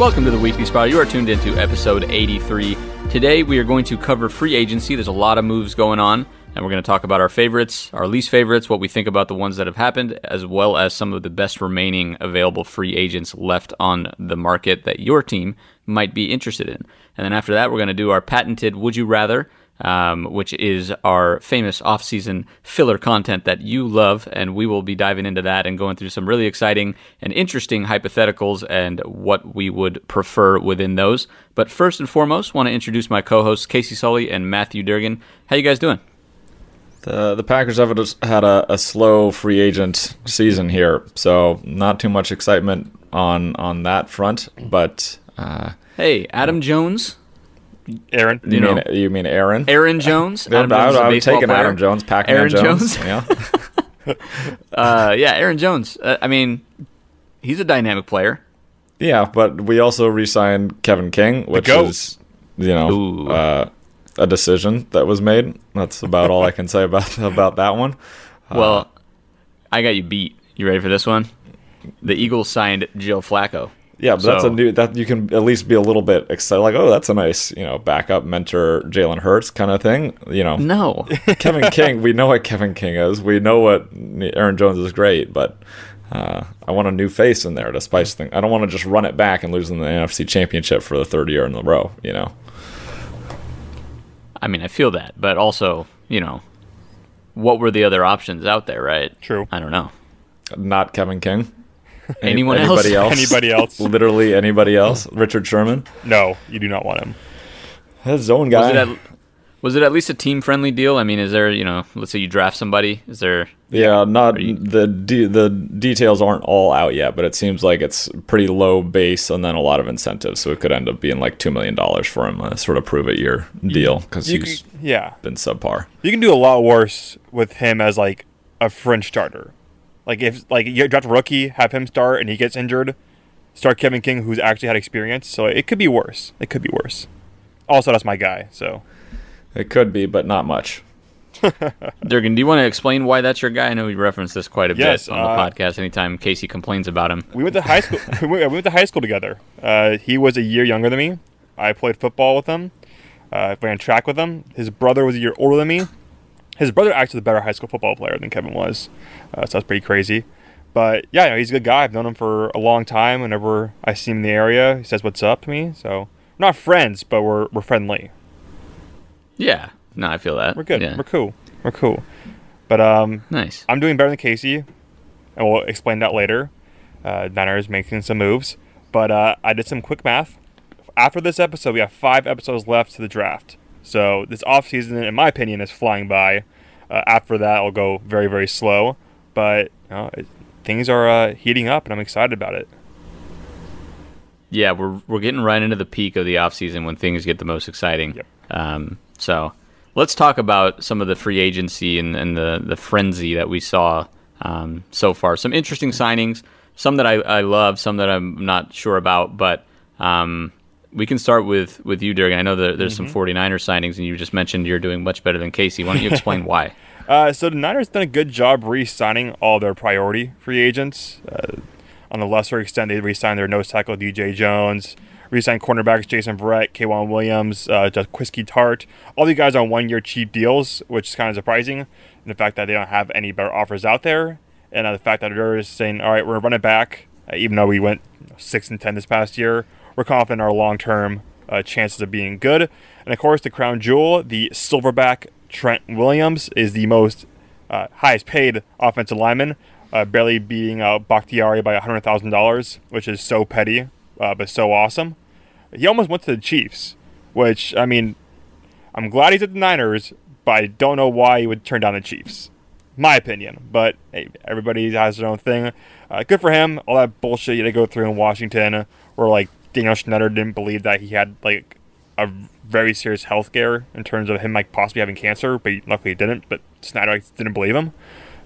Welcome to the Weekly Spot. You are tuned into episode 83. Today we are going to cover free agency. There's a lot of moves going on, and we're going to talk about our favorites, our least favorites, what we think about the ones that have happened, as well as some of the best remaining available free agents left on the market that your team might be interested in. And then after that, we're going to do our patented Would You Rather um, which is our famous off-season filler content that you love, and we will be diving into that and going through some really exciting and interesting hypotheticals and what we would prefer within those. But first and foremost, want to introduce my co-hosts Casey Sully and Matthew Durgan. How you guys doing? The the Packers have had a, a slow free agent season here, so not too much excitement on on that front. But uh, hey, Adam Jones Aaron. You, you know, mean you mean Aaron? Aaron Jones. Adam Jones I, would take an Adam Jones, Pac-Man Aaron Jones. Jones. Yeah. uh, yeah, Aaron Jones. Uh, I mean, he's a dynamic player. Yeah, but we also re-signed Kevin King, which is you know uh, a decision that was made. That's about all I can say about about that one. Well, uh, I got you beat. You ready for this one? The Eagles signed Joe Flacco. Yeah, but so, that's a new that you can at least be a little bit excited, like, oh, that's a nice, you know, backup mentor Jalen Hurts kind of thing. You know, no, Kevin King. We know what Kevin King is. We know what Aaron Jones is great, but uh, I want a new face in there to spice things. I don't want to just run it back and lose in the NFC Championship for the third year in a row. You know. I mean, I feel that, but also, you know, what were the other options out there, right? True. I don't know. Not Kevin King. Anyone anybody else? Anybody else? Literally anybody else? Richard Sherman? No, you do not want him. His own guy. Was it, at, was it at least a team friendly deal? I mean, is there you know, let's say you draft somebody, is there? Yeah, not you, the de- the details aren't all out yet, but it seems like it's pretty low base and then a lot of incentives, so it could end up being like two million dollars for him, a sort of prove it year deal because he's can, yeah been subpar. You can do a lot worse with him as like a fringe starter. Like if like you draft a rookie, have him start, and he gets injured, start Kevin King, who's actually had experience. So it could be worse. It could be worse. Also, that's my guy. So it could be, but not much. Durgan, do you want to explain why that's your guy? I know we referenced this quite a yes, bit on uh, the podcast. Anytime Casey complains about him, we went to high school. we went to high school together. Uh, he was a year younger than me. I played football with him. Uh, ran track with him. His brother was a year older than me. His brother actually a better high school football player than Kevin was, uh, so that's pretty crazy. But yeah, you know, he's a good guy. I've known him for a long time. Whenever I see him in the area, he says what's up to me. So we're not friends, but we're we're friendly. Yeah, no, I feel that. We're good. Yeah. We're cool. We're cool. But um, nice. I'm doing better than Casey, and we'll explain that later. Uh, Niners making some moves, but uh, I did some quick math. After this episode, we have five episodes left to the draft. So this off season, in my opinion, is flying by. Uh, after that, it'll go very, very slow. But you know, it, things are uh, heating up, and I'm excited about it. Yeah, we're we're getting right into the peak of the off season when things get the most exciting. Yep. Um, so let's talk about some of the free agency and, and the the frenzy that we saw um, so far. Some interesting signings, some that I, I love, some that I'm not sure about, but um, we can start with with you, Durgan. I know that there's mm-hmm. some 49er signings, and you just mentioned you're doing much better than Casey. Why don't you explain why? Uh, so the Niners done a good job re-signing all their priority free agents. Uh, on a lesser extent, they re-signed their nose tackle DJ Jones, re-signed cornerbacks Jason Verrett, K'Waun Williams, uh, Jaquiski Tartt. All these guys on one-year cheap deals, which is kind of surprising. And the fact that they don't have any better offers out there, and uh, the fact that they're saying, "All right, we're running back," uh, even though we went six and ten this past year we're confident our long term uh, chances of being good. And of course, the crown jewel, the silverback Trent Williams, is the most uh, highest paid offensive lineman, uh, barely beating uh, Bakhtiari by $100,000, which is so petty, uh, but so awesome. He almost went to the Chiefs, which, I mean, I'm glad he's at the Niners, but I don't know why he would turn down the Chiefs. My opinion, but hey, everybody has their own thing. Uh, good for him. All that bullshit you had to go through in Washington, where like Daniel Snyder didn't believe that he had like a very serious health scare in terms of him like possibly having cancer, but luckily he didn't. But Snyder like, didn't believe him,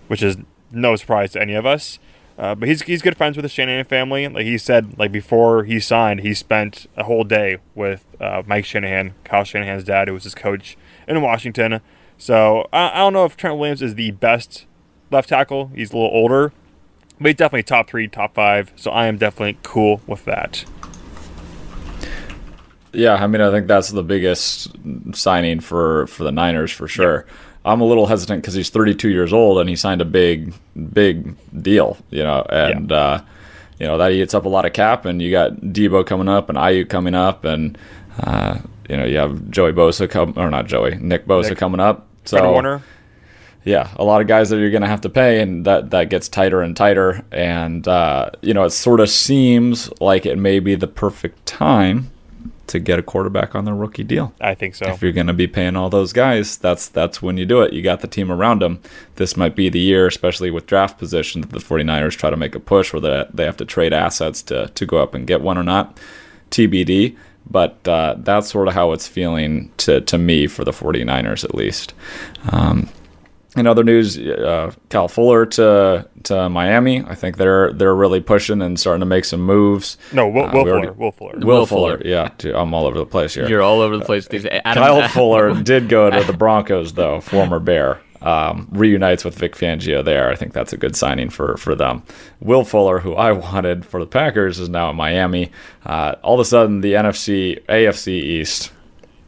which is no surprise to any of us. Uh, but he's he's good friends with the Shanahan family. Like he said, like before he signed, he spent a whole day with uh, Mike Shanahan, Kyle Shanahan's dad, who was his coach in Washington. So I, I don't know if Trent Williams is the best left tackle. He's a little older, but he's definitely top three, top five. So I am definitely cool with that. Yeah, I mean, I think that's the biggest signing for for the Niners for sure. I'm a little hesitant because he's 32 years old and he signed a big, big deal, you know, and uh, you know that eats up a lot of cap. And you got Deebo coming up and Aiyuk coming up, and uh, you know you have Joey Bosa come or not Joey Nick Bosa Nick. coming up. So Fred Warner. yeah, a lot of guys that you're going to have to pay, and that that gets tighter and tighter. And uh, you know, it sort of seems like it may be the perfect time to get a quarterback on their rookie deal. I think so. If you're going to be paying all those guys, that's that's when you do it. You got the team around them. This might be the year, especially with draft position, that the 49ers try to make a push where they, they have to trade assets to, to go up and get one or not. TBD. But uh, that's sort of how it's feeling to, to me for the 49ers, at least. Um, in other news, uh, Cal Fuller to to Miami. I think they're they're really pushing and starting to make some moves. No, Will, Uh, Will we Fuller. Will Fuller. Will, Will Fuller, Fuller. yeah. dude, I'm all over the place here. You're all over the place. These Adam, Kyle Fuller did go to the Broncos, though, former Bear. Um, reunites with Vic Fangio there. I think that's a good signing for, for them. Will Fuller, who I wanted for the Packers, is now in Miami. Uh, all of a sudden, the NFC, AFC East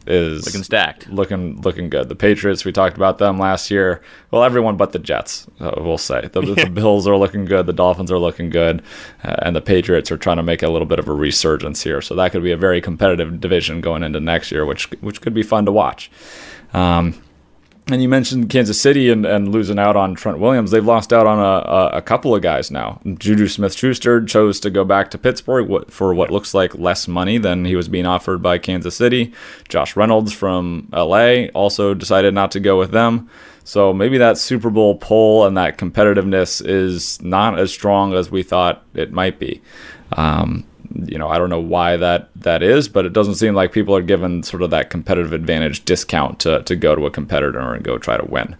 is looking stacked. looking looking good. The Patriots, we talked about them last year. Well, everyone but the Jets, uh, we'll say. The, the Bills are looking good. The Dolphins are looking good, uh, and the Patriots are trying to make a little bit of a resurgence here. So that could be a very competitive division going into next year, which which could be fun to watch. Um, and you mentioned Kansas City and, and losing out on Trent Williams. They've lost out on a, a, a couple of guys now. Juju Smith Schuster chose to go back to Pittsburgh for what looks like less money than he was being offered by Kansas City. Josh Reynolds from LA also decided not to go with them. So maybe that Super Bowl pull and that competitiveness is not as strong as we thought it might be. Um, you know, I don't know why that that is, but it doesn't seem like people are given sort of that competitive advantage discount to, to go to a competitor and go try to win.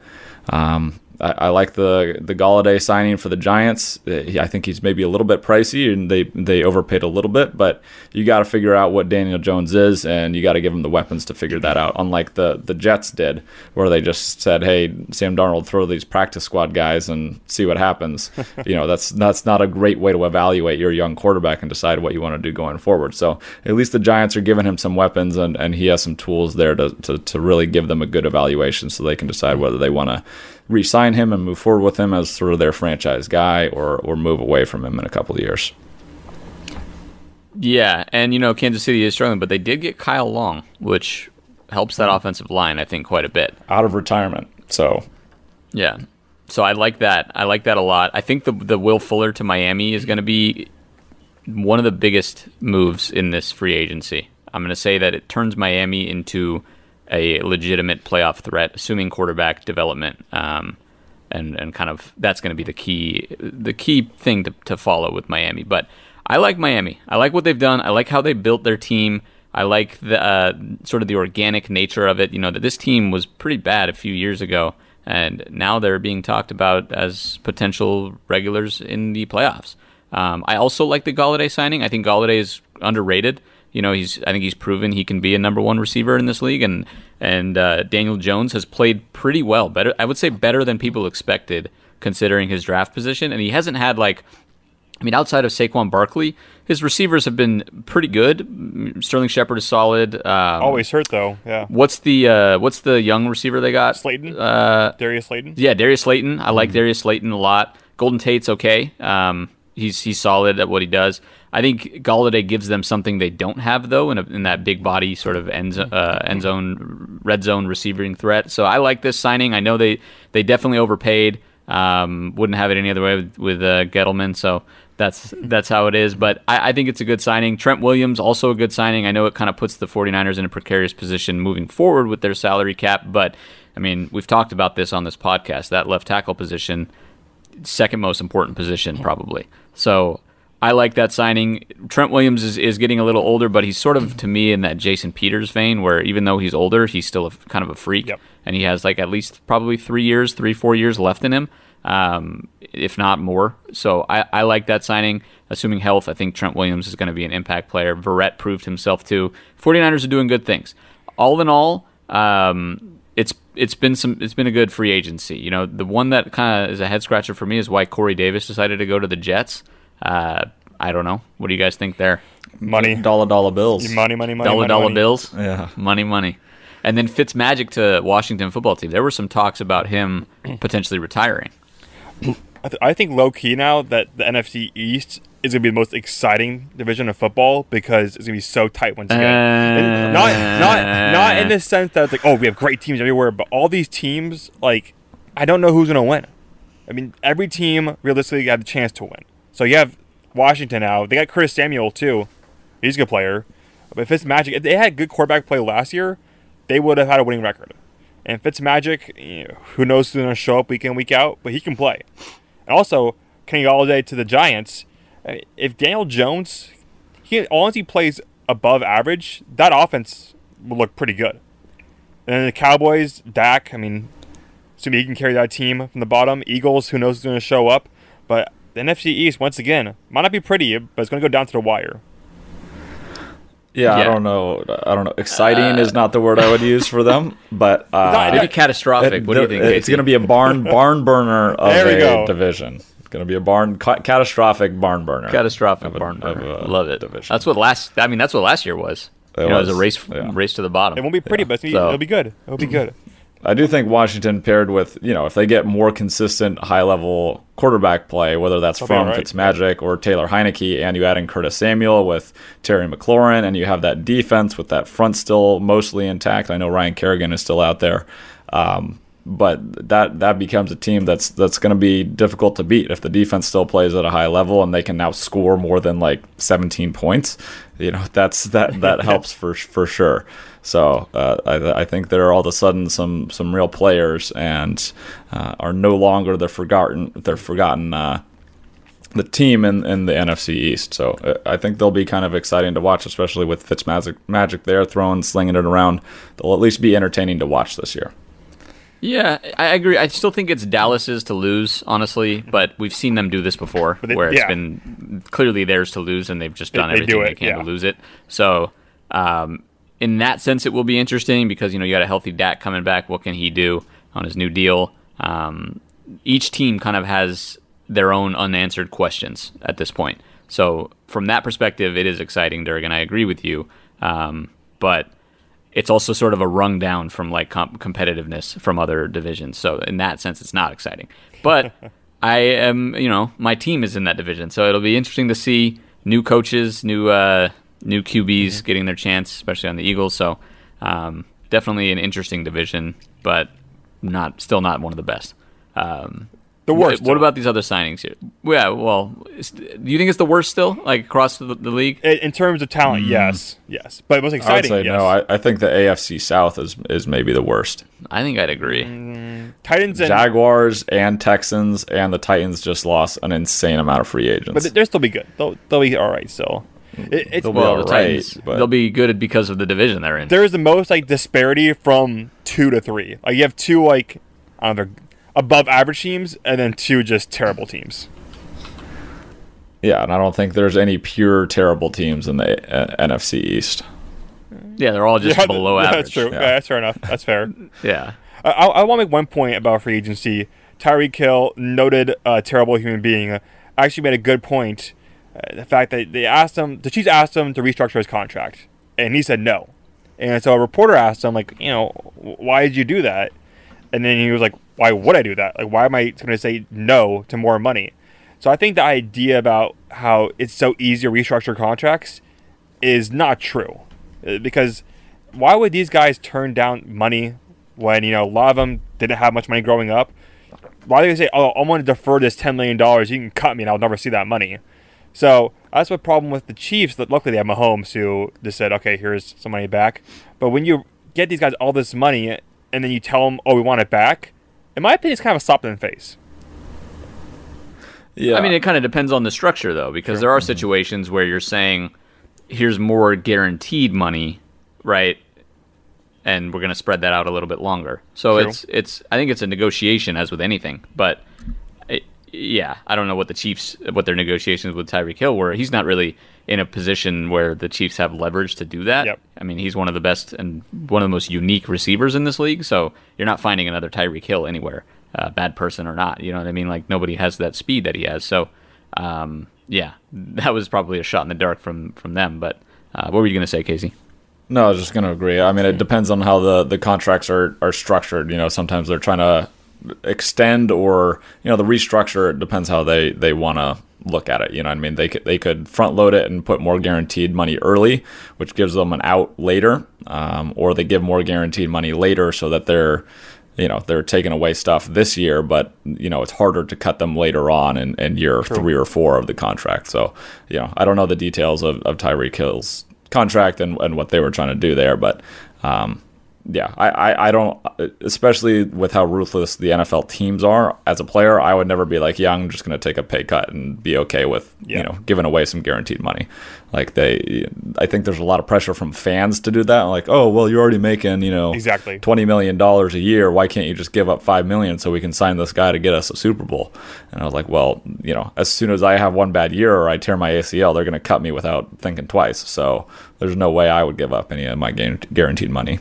Um, I, I like the the Golladay signing for the Giants. Uh, I think he's maybe a little bit pricey, and they they overpaid a little bit. But you got to figure out what Daniel Jones is, and you got to give him the weapons to figure that out. Unlike the the Jets did, where they just said, "Hey, Sam Darnold, throw these practice squad guys and see what happens." you know, that's that's not a great way to evaluate your young quarterback and decide what you want to do going forward. So at least the Giants are giving him some weapons, and, and he has some tools there to, to to really give them a good evaluation, so they can decide whether they want to re-sign him and move forward with him as sort of their franchise guy, or or move away from him in a couple of years. Yeah, and you know Kansas City is struggling, but they did get Kyle Long, which helps that offensive line, I think, quite a bit. Out of retirement, so Yeah. So I like that. I like that a lot. I think the the Will Fuller to Miami is going to be one of the biggest moves in this free agency. I'm going to say that it turns Miami into a legitimate playoff threat, assuming quarterback development. Um, and and kind of that's going to be the key the key thing to, to follow with Miami. But I like Miami. I like what they've done. I like how they built their team. I like the uh, sort of the organic nature of it. You know that this team was pretty bad a few years ago, and now they're being talked about as potential regulars in the playoffs. Um, I also like the Golladay signing. I think Golladay is underrated. You know, he's I think he's proven he can be a number one receiver in this league, and and uh, Daniel Jones has played pretty well. Better, I would say, better than people expected considering his draft position, and he hasn't had like. I mean, outside of Saquon Barkley, his receivers have been pretty good. Sterling Shepard is solid. Um, Always hurt though. Yeah. What's the uh, what's the young receiver they got? Slayton. Uh, Darius Slayton. yeah, Darius Slayton. I like Darius Slayton a lot. Golden Tate's okay. Um, he's he's solid at what he does. I think Golladay gives them something they don't have though, in, a, in that big body sort of end uh, end zone, red zone receiving threat. So I like this signing. I know they they definitely overpaid. Um, wouldn't have it any other way with, with uh, Gettleman. So that's that's how it is. But I, I think it's a good signing. Trent Williams also a good signing. I know it kind of puts the 49ers in a precarious position moving forward with their salary cap, but I mean we've talked about this on this podcast. That left tackle position second most important position probably. So I like that signing. Trent Williams is, is getting a little older, but he's sort of to me in that Jason Peters vein, where even though he's older, he's still a, kind of a freak, Yep. and he has like at least probably three years, three four years left in him, um, if not more. So I, I like that signing. Assuming health, I think Trent Williams is going to be an impact player. Verrett proved himself too. 49ers are doing good things. All in all, um, it's it's been some it's been a good free agency. You know, the one that kind of is a head scratcher for me is why Corey Davis decided to go to the Jets. Uh, I don't know. What do you guys think there? Money, Dollar dollar bills. money, money, money, dollar money, dollar money. bills. Yeah. Money, money. And then Fitz Magic to Washington football team. There were some talks about him potentially retiring. I, th- I think low key now that the NFC East is going to be the most exciting division of football because it's going to be so tight once again. And not not not in the sense that it's like oh we have great teams everywhere, but all these teams like I don't know who's going to win. I mean every team realistically got a chance to win. So you have Washington now. They got Curtis Samuel too. He's a good player. But if it's Magic, if they had good quarterback play last year, they would have had a winning record. And Fitzmagic, you know, who knows who's going to show up week in, week out, but he can play. And also, Kenny Golladay to the Giants. uh, If Daniel Jones, he as long as he plays above average, that offense will look pretty good. And then the Cowboys, Dak, I mean, assuming he can carry that team from the bottom. Eagles, who knows who's going to show up. But the NFC East, once again, might not be pretty, but it's going to go down to the wire. Yeah, I don't know. I don't know. Exciting is not the word I would use for them, but uh, Maybe catastrophic. what do you think? It's going to be a barn barn burner of There we a go. division. It's going to be a barn ca- catastrophic barn burner. catastrophic of a- barn burner. of a Love it. division. That's what last. I mean, that's what last year was. It you know, it was a race yeah. race to the bottom. It won't be pretty, but it's gonna be, So- it'll be good. It'll be good. I do think Washington paired with, you know, if they get more consistent high level quarterback play, whether that's They'll from right. Fitzmagic or Taylor Heinicke, and you add in Curtis Samuel with Terry McLaurin, and you have that defense with that front still mostly intact. I know Ryan Kerrigan is still out there. Um, but that that becomes a team that's that's going to be difficult to beat if the defense still plays at a high level and they can now score more than like 17 points. You know that's that that helps for for sure. So uh, I, I think there are all of a sudden some some real players and uh, are no longer the forgotten they're forgotten uh, the team in, in the NFC East. So uh, I think they'll be kind of exciting to watch, especially with Fitzmagic magic there throwing slinging it around. They'll at least be entertaining to watch this year. Yeah, I agree. I still think it's Dallas's to lose, honestly, but we've seen them do this before, they- where it's yeah. been clearly theirs to lose, and they've just done They- they everything do they it, can yeah. to lose it. So, um, in that sense, it will be interesting because you know you got a healthy Dak coming back. What can he do on his new deal? Um, each team kind of has their own unanswered questions at this point. So, from that perspective, it is exciting, Durgan. I agree with you, um, but it's also sort of a rung down from like comp- competitiveness from other divisions. So in that sense, it's not exciting. But I am, you know, my team is in that division, so it'll be interesting to see new coaches, new uh, new QBs getting their chance, especially on the Eagles. So um, definitely an interesting division, but not still not one of the best. Um, The worst. What about these other signings here? Yeah, well, do you think it's the worst still, like across the, the league? in, in terms of talent? Yes, yes. But most exciting. I would exciting. say yes. no. I, I think the AFC South is is maybe the worst. I think I'd agree. Titans and Jaguars and Texans and the Titans just lost an insane amount of free agents. but they'll still be good. They'll they'll be all right. Still, it, it's They'll be Well, all the right, Titans, but- they'll be good because of the division they're in. there is the most like disparity from two to three. Like you have two like I don't know above average teams and then two just terrible teams. yeah, and I don't think there's any pure terrible teams in the uh, NFC East. Yeah, they're all just Yeah, below yeah, average. That's true. yeah. Yeah, that's fair enough. That's fair. Yeah. I, I, I want to make one point about free agency. Tyreek Hill, noted uh, terrible human being, actually made a good point. The fact that they asked him, the Chiefs asked him to restructure his contract, and he said no. And so a reporter asked him, like, you know, why did you do that? And then he was like, why would I do that? Like, why am I going to say no to more money? So I think the idea about how it's so easy to restructure contracts is not true. Uh, Because why would these guys turn down money when, you know, a lot of them didn't have much money growing up? Why do they say, oh, I want to defer this $10 million. You can cut me and I'll never see that money. So that's the problem with the Chiefs. That luckily they have Mahomes who just said, okay, here's some money back. But when you get these guys all this money and then you tell them, oh, we want it back, in my opinion, it's kind of a slap in the face. Yeah, I mean, it kind of depends on the structure, though, because there are mm-hmm. situations where you're saying, here's more guaranteed money, right? And we're going to spread that out a little bit longer. So True. it's, it's, I think it's a negotiation as with anything. But it, yeah, I don't know what the Chiefs, what their negotiations with Tyreek Hill were. He's not really in a position where the Chiefs have leverage to do that. Yep. I mean, he's one of the best and one of the most unique receivers in this league. So you're not finding another Tyreek Hill anywhere, uh, bad person or not. You know what I mean? Like nobody has that speed that he has. So um, Yeah, that was probably a shot in the dark from from them. But uh, what were you going to say, Casey? No, I was just going to agree. I mean, it depends on how the, the contracts are, are structured. You know, sometimes they're trying to extend or, you know, the restructure. It depends how they, they want to look at it. You know what I mean? They could, they could front load it and put more guaranteed money early, which gives them an out later. Um, or they give more guaranteed money later so that they're, you know, they're taking away stuff this year, but, you know, it's harder to cut them later on in, in year True. three or four of the contract. So, you know, I don't know the details of, of Tyreek Hill's contract and, and what they were trying to do there. But um, yeah, I, I, I, don't, especially with how ruthless the NFL teams are. As a player, I would never be like, yeah, I'm just going to take a pay cut and be okay with yeah. you know giving away some guaranteed money. Like they, I think there's a lot of pressure from fans to do that. Like, oh well, you're already making you know exactly twenty million dollars a year. Why can't you just give up five million so we can sign this guy to get us a Super Bowl? And I was like, well, you know, as soon as I have one bad year or I tear my ACL, they're going to cut me without thinking twice. So there's no way I would give up any of my guaranteed money.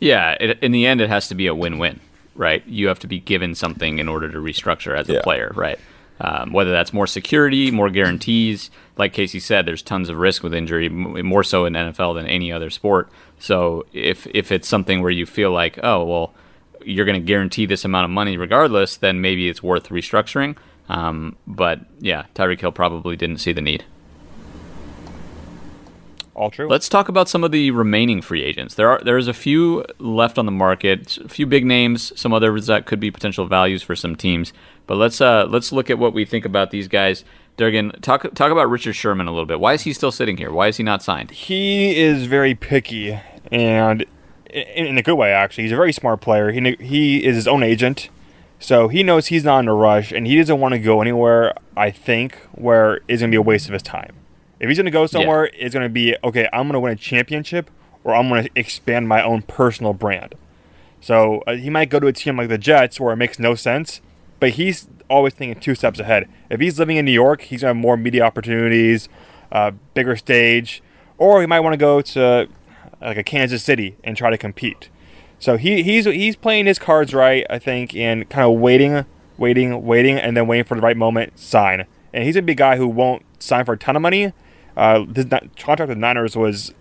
Yeah, it, in the end, it has to be a win-win, right? You have to be given something in order to restructure as a yeah. player, right? Um, whether that's more security, more guarantees. Like Casey said, there's tons of risk with injury, more so in NFL than any other sport. So if if it's something where you feel like, oh well, you're going to guarantee this amount of money regardless, then maybe it's worth restructuring. Um, but yeah, Tyreek Hill probably didn't see the need. All true. Let's talk about some of the remaining free agents. There are there's a few left on the market, a few big names, some others that could be potential values for some teams. But let's uh, let's look at what we think about these guys. Durgan, talk talk about Richard Sherman a little bit. Why is he still sitting here? Why is he not signed? He is very picky, and in, a good way, actually. He's a very smart player. He he is his own agent, so he knows he's not in a rush, and he doesn't want to go anywhere. I think where it's going to be a waste of his time. If he's going to go somewhere, yeah. it's going to be okay. I'm going to win a championship, or I'm going to expand my own personal brand. So uh, he might go to a team like the Jets, where it makes no sense, but he's always thinking two steps ahead. If he's living in New York, he's going to have more media opportunities, uh, bigger stage, or he might want to go to like a Kansas City and try to compete. So he, he's he's playing his cards right, I think, and kind of waiting, waiting, waiting, and then waiting for the right moment, sign. And he's a big guy who won't sign for a ton of money, uh, this contract with Niners was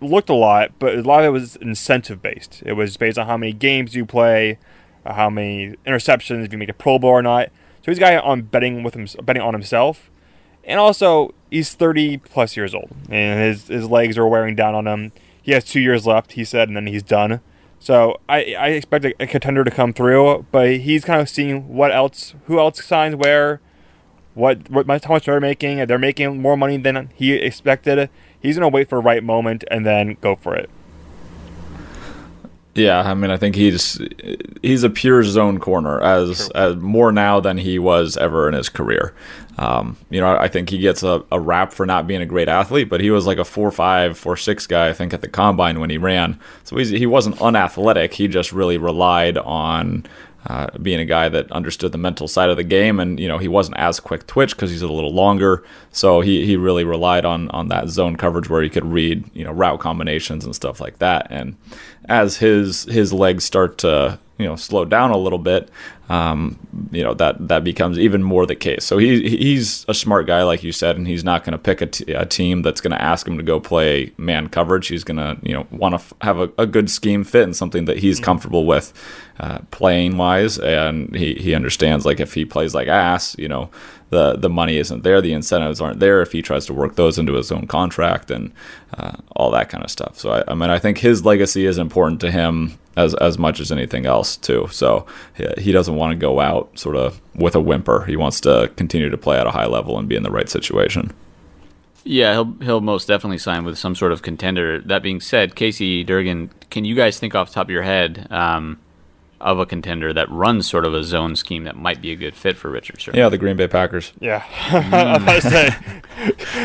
looked a lot, but a lot of it was incentive based. It was based on how many games you play, uh, how many interceptions, if you make a Pro Bowl or not. So he's a guy on betting with him, betting on himself, and also he's 30 plus years old, and his his legs are wearing down on him. He has two years left, he said, and then he's done. So I, I expect a, a contender to come through, but he's kind of seeing what else, who else signs where, what, what how much they're making. They're making more money than he expected. He's gonna wait for the right moment and then go for it. Yeah, I mean, I think he's he's a pure zone corner as, as more now than he was ever in his career. Um, you know, I think he gets a, a rap for not being a great athlete, but he was like a four five, four six guy, I think, at the combine when he ran. So he wasn't unathletic. He just really relied on uh, being a guy that understood the mental side of the game, and you know he wasn't as quick twitch because he's a little longer, so he, he really relied on on that zone coverage where he could read you know route combinations and stuff like that. And as his his legs start to you know slow down a little bit, um, you know that that becomes even more the case. So he he's a smart guy, like you said, and he's not going to pick a, t- a team that's going to ask him to go play man coverage. He's going to you know want to f- have a, a, good scheme fit and something that he's mm-hmm. comfortable with uh, playing wise, and he he understands like if he plays like ass, you know the the money isn't there, the incentives aren't there if he tries to work those into his own contract and uh, all that kind of stuff. So I, I, mean, I think his legacy is important to him as as much as anything else too. So he doesn't want to go out sort of with a whimper. He wants to continue to play at a high level and be in the right situation. Yeah, he'll he'll most definitely sign with some sort of contender. That being said, Casey Durgan, can you guys think off the top of your head? Um, of a contender that runs sort of a zone scheme that might be a good fit for Richard Sherman. Yeah, the Green Bay Packers. Yeah, mm. I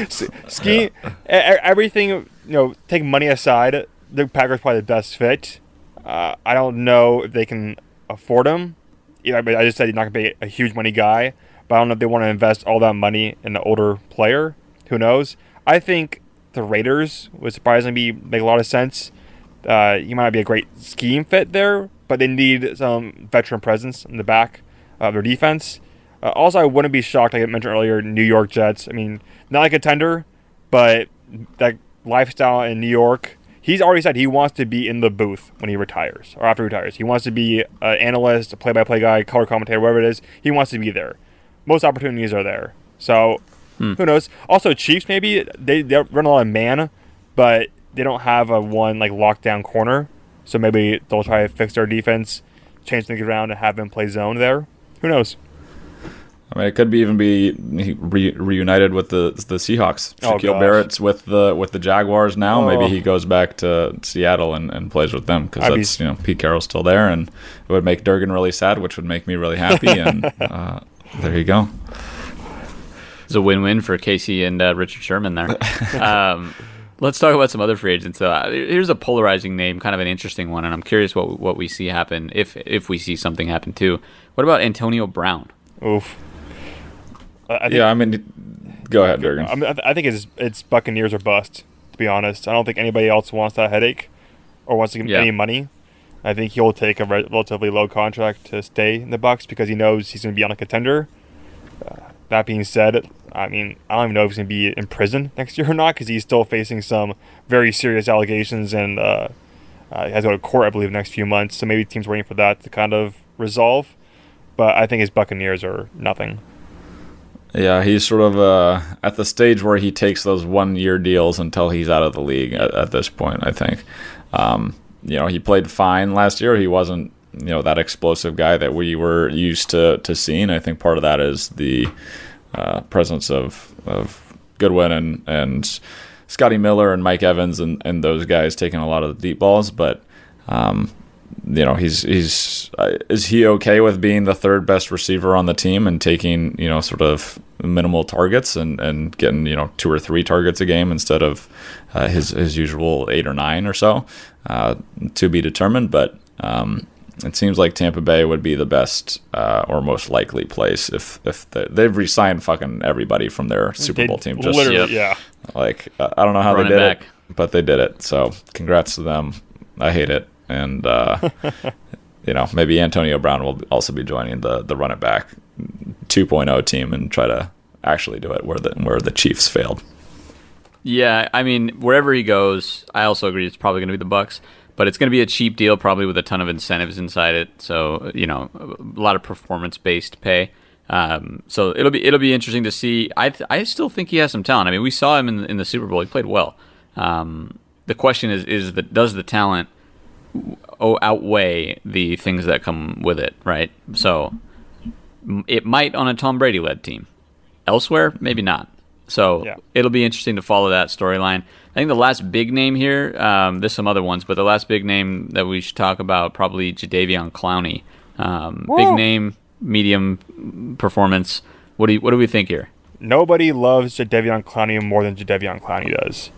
was say scheme yeah. everything. You know, take money aside, the Packers probably the best fit. Uh, I don't know if they can afford him. I just said he's not going to be a huge money guy, but I don't know if they want to invest all that money in an older player. Who knows? I think the Raiders would surprisingly make a lot of sense. Uh, he might not be a great scheme fit there, but they need some veteran presence in the back of their defense. Uh, also, I wouldn't be shocked, like I mentioned earlier, New York Jets. I mean, not like a contender, but that lifestyle in New York. He's already said he wants to be in the booth when he retires or after he retires. He wants to be an analyst, a play-by-play guy, color commentator, whatever it is. He wants to be there. Most opportunities are there. So hmm. who knows? Also, Chiefs maybe they, they run a lot of man, but they don't have a one like lockdown corner. So maybe they'll try to fix their defense, change things around, and have him play zone there. Who knows? I mean, it could be even be re- reunited with the the Seahawks. Oh, Shaquille gosh. Barrett's with the with the Jaguars now. Oh. Maybe he goes back to Seattle and, and plays with them because I'd be- that's you know Pete Carroll's still there, and it would make Durgan really sad, which would make me really happy. and uh, there you go. It's a win-win for Casey and uh, Richard Sherman there. um, let's talk about some other free agents. though. Uh, here's a polarizing name, kind of an interesting one, and I'm curious what what we see happen if if we see something happen too. What about Antonio Brown? Oof. I think, Yeah, I mean, go ahead, Durgan. I, mean, I, th- I think it's it's Buccaneers or bust. To be honest, I don't think anybody else wants that headache or wants to give Yeah. any money. I think he'll take a re- relatively low contract to stay in the Bucks because he knows he's going to be on a contender. Uh, that being said, I mean, I don't even know if he's going to be in prison next year or not because he's still facing some very serious allegations and uh, uh, he has to go to court, I believe, next few months. So maybe teams waiting for that to kind of resolve. But I think his Buccaneers are nothing. Yeah, he's sort of uh, at the stage where he takes those one year deals until he's out of the league at, at this point, I think. Um, you know, he played fine last year. He wasn't, you know, that explosive guy that we were used to, to seeing. I think part of that is the uh, presence of, of Godwin and, and Scotty Miller and Mike Evans and, and those guys taking a lot of the deep balls. But, um, you know he's he's uh, is he okay with being the third best receiver on the team and taking you know sort of minimal targets and and getting you know two or three targets a game instead of uh, his his usual eight or nine or so uh, to be determined but um, it seems like Tampa Bay would be the best uh, or most likely place if if they, they've re-signed fucking everybody from their Super They Bowl team just literally, yeah. like uh, I don't know how Running they did back. it, but they did it. So congrats to them. I hate it, and uh, you know maybe Antonio Brown will also be joining the the run it back 2.0 team and try to actually do it where the where the Chiefs failed. Yeah, I mean, wherever he goes, I also agree it's probably going to be the Bucks, but it's going to be a cheap deal, probably with a ton of incentives inside it. So you know, a lot of performance-based pay. Um, so it'll be it'll be interesting to see. I th- I still think he has some talent. I mean, we saw him in the, in the Super Bowl; he played well. Um, the question is is that does the talent o- outweigh the things that come with it, right? So it might on a Tom Brady led team. Elsewhere, maybe not. So Yeah. it'll be interesting to follow that storyline. I think the last big name here, um, there's some other ones, but the last big name that we should talk about probably Jadeveon Clowney. Um, big name, medium performance. What do you, what do we think here? Nobody loves Jadeveon Clowney more than Jadeveon Clowney does.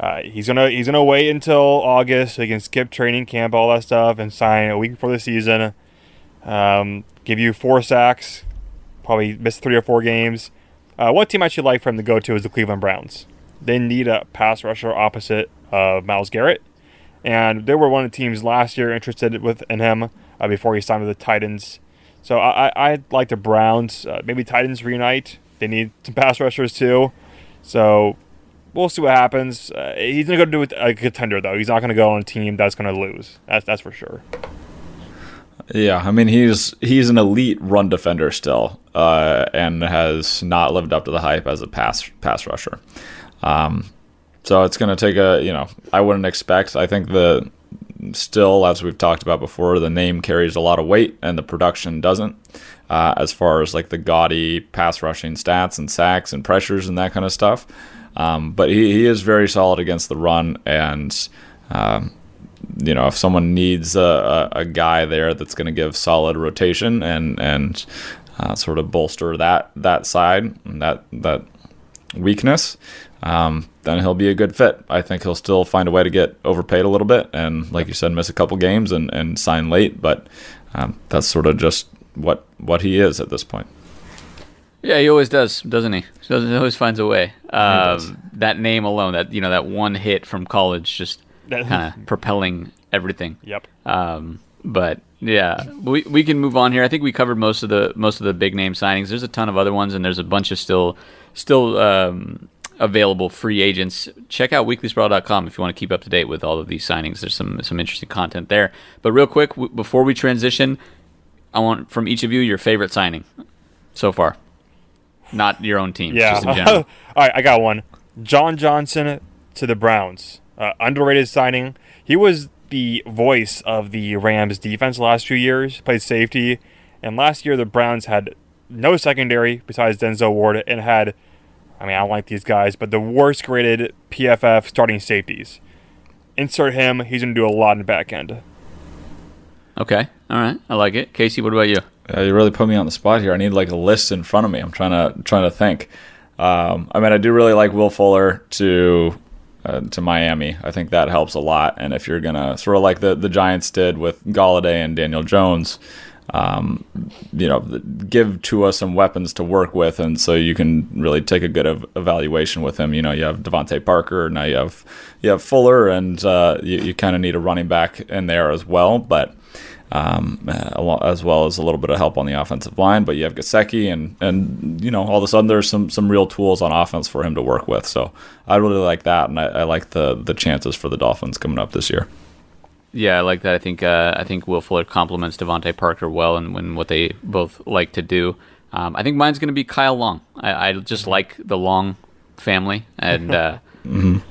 Uh, he's gonna he's gonna wait until August so he can skip training camp, all that stuff, and sign a week before the season. Um, give you four sacks, probably miss three or four games. Uh, one team I should like for him to go to is the Cleveland Browns. They need a pass rusher opposite of Myles Garrett, and they were one of the teams last year interested with in him uh, before he signed with the Titans. So I, I I'd like the Browns. Uh, maybe Titans reunite. They need some pass rushers too. So we'll see what happens. Uh, he's gonna go do with a contender though. He's not gonna go on a team that's gonna lose. That's that's for sure. Yeah, I mean he's he's an elite run defender still, uh, and has not lived up to the hype as a pass pass rusher. Um, so it's to take a you know I wouldn't expect. I think the still as we've talked about before, the name carries a lot of weight and the production doesn't. Uh, as far as like the gaudy pass rushing stats and sacks and pressures and that kind of stuff, um, but he, he is very solid against the run and. Um, you know, if someone needs a, a, a guy there that's going to give solid rotation and and uh, sort of bolster that that side and that that weakness, um, then he'll be a good fit. I think he'll still find a way to get overpaid a little bit and, like you said, miss a couple games and, and sign late. But um, that's sort of just what what he is at this point. Yeah, he always does, doesn't he? He always finds a way. Um, that name alone, that you know, that one hit from college, just kind of propelling everything. Yep. Um, But yeah, we we can move on here. I think we covered most of the most of the big name signings. There's a ton of other ones, and there's a bunch of still still um, available free agents. Check out weeklysprawl.com if you want to keep up to date with all of these signings. There's some some interesting content there. But real quick, w- before we transition, I want from each of you your favorite signing so far. Not your own team, Yeah. just in general. All right, I got one. John Johnson to the Browns. Uh, underrated signing. He was the voice of the Rams defense the last few years, played safety. And last year, the Browns had no secondary besides Denzel Ward and had, I mean, I don't like these guys, but the worst graded PFF starting safeties. Insert him. He's going to do a lot in the back end. okay, all right, I like it. Casey, what about you? Uh, you really put me on the spot here. I need like a list in front of me. I'm trying to trying to think. Um, I mean, I do really like Will Fuller to uh, to Miami. I think that helps a lot. And if you're gonna sort of like the the Giants did with Golladay and Daniel Jones, um, you know, give Tua some weapons to work with, and so you can really take a good ev- evaluation with him. You know, you have DeVante Parker, now you have you have Fuller, and uh, you, you kind of need a running back in there as well, but um, uh, as well as a little bit of help on the offensive line. But you have Gesicki, and and you know all of a sudden there's some some real tools on offense for him to work with. So I really like that, and I, I like the the chances for the Dolphins coming up this year. Yeah, I like that. I think uh, I think Will Fuller complements DeVante Parker well, and when what they both like to do. Um, I think mine's going to be Kyle Long. I, I just like the Long family, and uh, you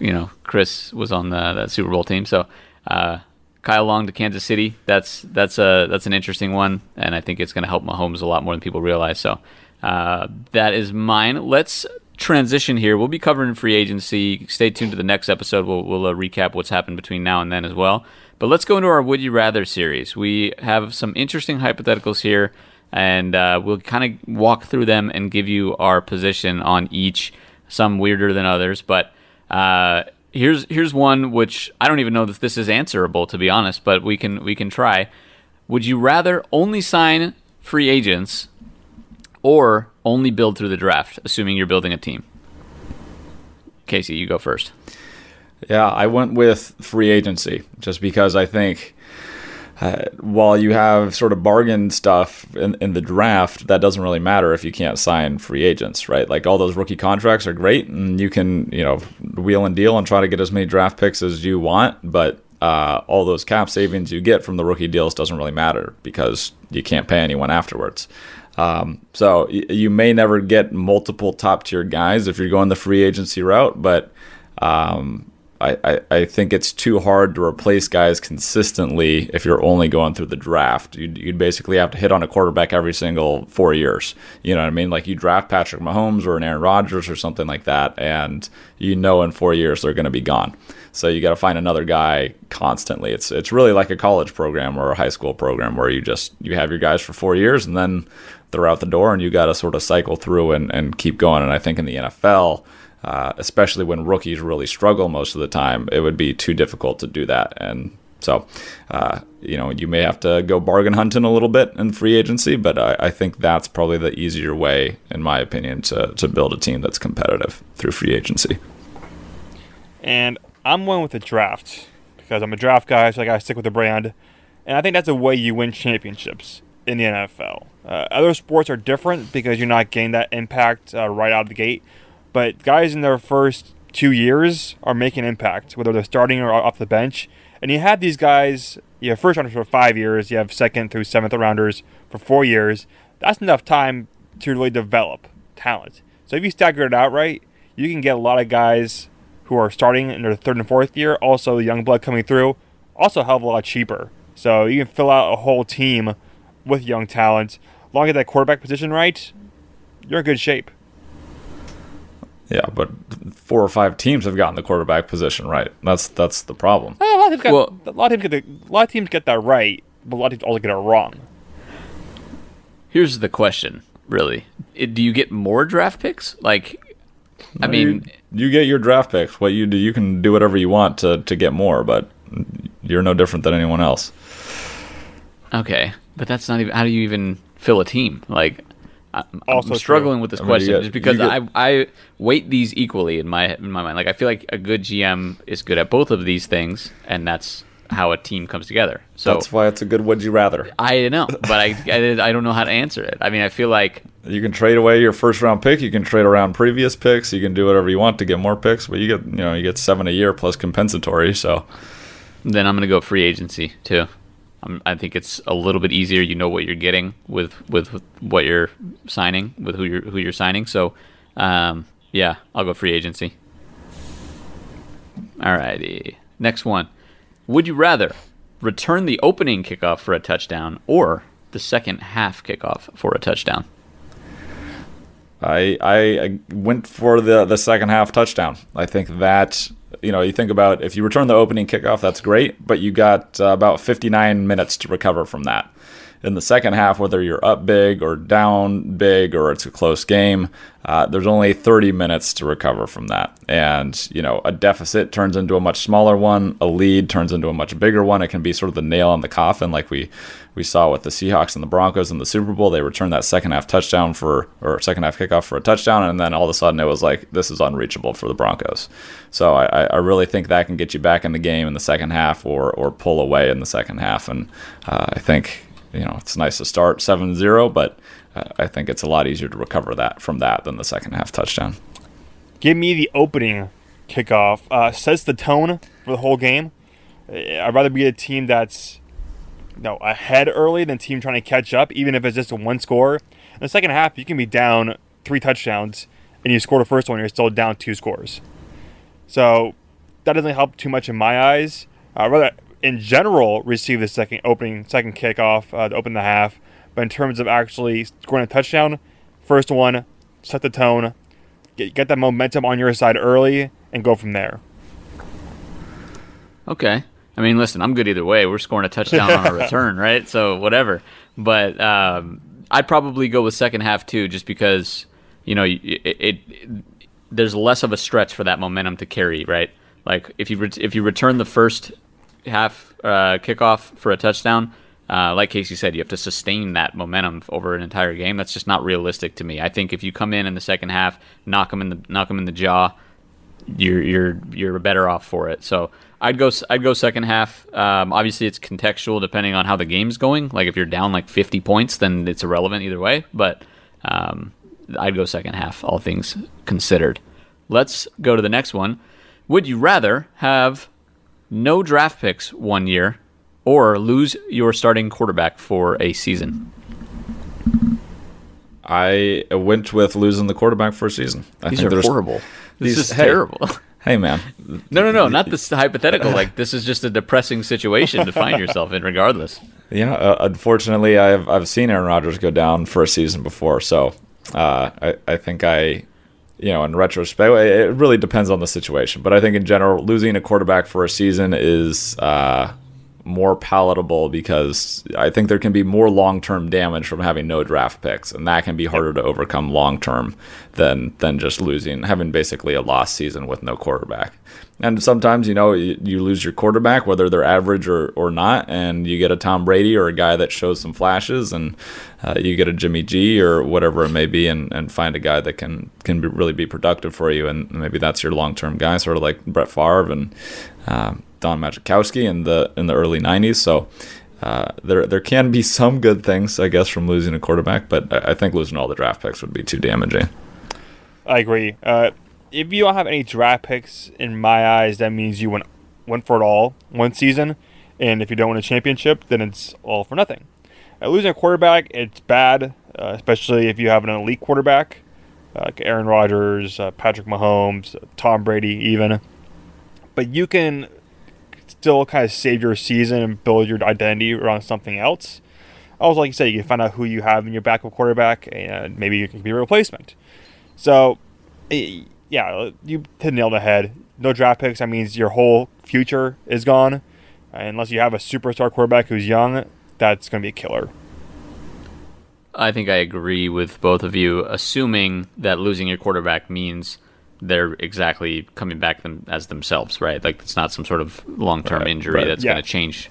know Chris was on the that Super Bowl team, so uh, Kyle Long to Kansas City. That's that's a that's an interesting one, and I think it's going to help Mahomes a lot more than people realize. So uh, that is mine. Let's transition here. We'll be covering free agency. Stay tuned to the next episode. We'll, we'll uh, recap what's happened between now and then as well. But let's go into our Would You Rather series. We have some interesting hypotheticals here, and uh, we'll kind of walk through them and give you our position on each. Some weirder than others, but uh, here's here's one which I don't even know that this is answerable to be honest, but we can we can try. Would you rather only sign free agents or only build through the draft, assuming you're building a team? Casey, you go first. Yeah, I went with free agency just because I think uh, while you have sort of bargain stuff in, in the draft, that doesn't really matter if you can't sign free agents, right? Like all those rookie contracts are great, and you can you know wheel and deal and try to get as many draft picks as you want, but uh, all those cap savings you get from the rookie deals doesn't really matter because you can't pay anyone afterwards. Um, so y- you may never get multiple top tier guys if you're going the free agency route, but um, I, I, think it's too hard to replace guys consistently if you're only going through the draft. You'd, you'd basically have to hit on a quarterback every single four years. You know what I mean? Like you draft Patrick Mahomes or an Aaron Rodgers or something like that, and you know in four years they're going to be gone. So you got to find another guy constantly. It's it's really like a college program or a high school program where you just you have your guys for four years and then they're out the door and you got to sort of cycle through and, and keep going. And I think in the NFL, uh, especially when rookies really struggle most of the time, it would be too difficult to do that. And so, uh, you know, you may have to go bargain hunting a little bit in free agency, but I, I think that's probably the easier way, in my opinion, to, to build a team that's competitive through free agency. And I'm going with the draft because I'm a draft guy, so I got to stick with the brand. And I think that's the way you win championships in the NFL. Uh, other sports are different because you're not getting that impact uh, right out of the gate. But guys in their first two years are making impact, whether they're starting or off the bench. And you have these guys, you have first rounders for five years, you have second through seventh rounders for four years. That's enough time to really develop talent. So if you stagger it out right, you can get a lot of guys who are starting in their third and fourth year, also young blood coming through, also of a lot cheaper. So you can fill out a whole team with young talent. Long as that quarterback position right, you're in good shape. Yeah, but four or five teams have gotten the quarterback position right. That's that's the problem. Eh, a lot of teams, got, Well- a lot of teams get the, a lot of teams get that right, but a lot of teams also get it wrong. Here's the question, really. It- do you get more draft picks? Like, I mean, you, you get your draft picks. What you do, you can do whatever you want to to get more, but you're no different than anyone else. okay, but that's not even. How do you even fill a team? Like, I- I'm, Also I'm struggling true. with this I mean, you question get- just because get- I I weight these equally in my in my mind. Like, I feel like a good GM is good at both of these things, and that's how a team comes together. So That's why it's a good would you rather. I know, but I, I I don't know how to answer it. I mean, I feel like You can trade away your first round pick. You can trade around previous picks. You can do whatever you want to get more picks. But you get you know you get seven a year plus compensatory. So then I'm going to go free agency too. I'm, I think it's a little bit easier. You know what you're getting with, with, what you're signing, with who you're who you're signing. So, um, yeah, I'll go free agency. Alrighty, next one. Would you rather return the opening kickoff for a touchdown or the second half kickoff for a touchdown? I I went for the the second half touchdown. I think that you know you think about if you return the opening kickoff, that's great, but you got uh, about 59 minutes to recover from that. In the second half, whether you're up big or down big or it's a close game, uh, there's only 30 minutes to recover from that. And you know a deficit turns into a much smaller one, a lead turns into a much bigger one. It can be sort of the nail in the coffin, like we we saw with the Seahawks and the Broncos in the Super Bowl. They returned that second half touchdown for, or second half kickoff for a touchdown, and then all of a sudden it was like, this is unreachable for the Broncos. So I, I really think that can get you back in the game in the second half or, or pull away in the second half. And uh, I think, you know, it's nice to start 7 0, but uh, I think it's a lot easier to recover that from that than the second half touchdown. Give me the opening kickoff. Uh, sets the tone for the whole game. I'd rather be a team that's you know, ahead early than team trying to catch up, even if it's just a one score. In the second half, you can be down three touchdowns and you score the first one, you're still down two scores. So that doesn't help too much in my eyes. I'd rather, in general, receive the second opening, second kickoff uh, to open the half. But in terms of actually scoring a touchdown, first one, set the tone, get, get that momentum on your side early, and go from there. Okay. I mean, listen, I'm good either way. We're scoring a touchdown on a return, right? So whatever. But um, I'd probably go with second half too, just because you know it, it, it, there's less of a stretch for that momentum to carry, right? Like if you re- if you return the first half uh, kickoff for a touchdown, uh, like Casey said, you have to sustain that momentum over an entire game. That's just not realistic to me. I think if you come in in the second half, knock them in the knock them in the jaw, you're you're you're better off for it. So I'd go I'd go second half. Um, obviously, it's contextual depending on how the game's going. Like if you're down like 50 points, then it's irrelevant either way. But um, I'd go second half, all things considered. Let's go to the next one. Would you rather have no draft picks one year or lose your starting quarterback for a season? I went with losing the quarterback for a season. I These are horrible. This these- is hey. terrible. Hey, man. No, no, no, not this hypothetical. Like this is just a depressing situation to find yourself in, regardless. Yeah, uh, unfortunately, I've I've seen Aaron Rodgers go down for a season before, so uh, I I think I, you know, in retrospect, it really depends on the situation. But I think in general, losing a quarterback for a season is uh, more palatable because I think there can be more long term damage from having no draft picks, and that can be harder to overcome long term than than just losing having basically a lost season with no quarterback. And sometimes, you know, you, you lose your quarterback, whether they're average or, or not, and you get a Tom Brady or a guy that shows some flashes, and uh, you get a Jimmy G or whatever it may be, and, and find a guy that can can be, really be productive for you, and maybe that's your long term guy, sort of like Brett Favre and um, Don Majkowski in the in the early '90s. So. Uh, there, there can be some good things, I guess, from losing a quarterback, but I think losing all the draft picks would be too damaging. I agree. Uh, if you don't have any draft picks, in my eyes, that means you went went for it all one season, and if you don't win a championship, then it's all for nothing. Uh, losing a quarterback, it's bad, uh, especially if you have an elite quarterback, uh, like Aaron Rodgers, uh, Patrick Mahomes, Tom Brady, even. But you can still kind of save your season and build your identity around something else. Also, like you said, you can find out who you have in your backup quarterback, and maybe you can be a replacement. So, yeah, you hit nail on the head. No draft picks. That means your whole future is gone. Unless you have a superstar quarterback who's young, that's going to be a killer. I think I agree with both of you, assuming that losing your quarterback means they're exactly coming back them as themselves, right? Like it's not some sort of long-term Right, injury right. that's Yeah. going to change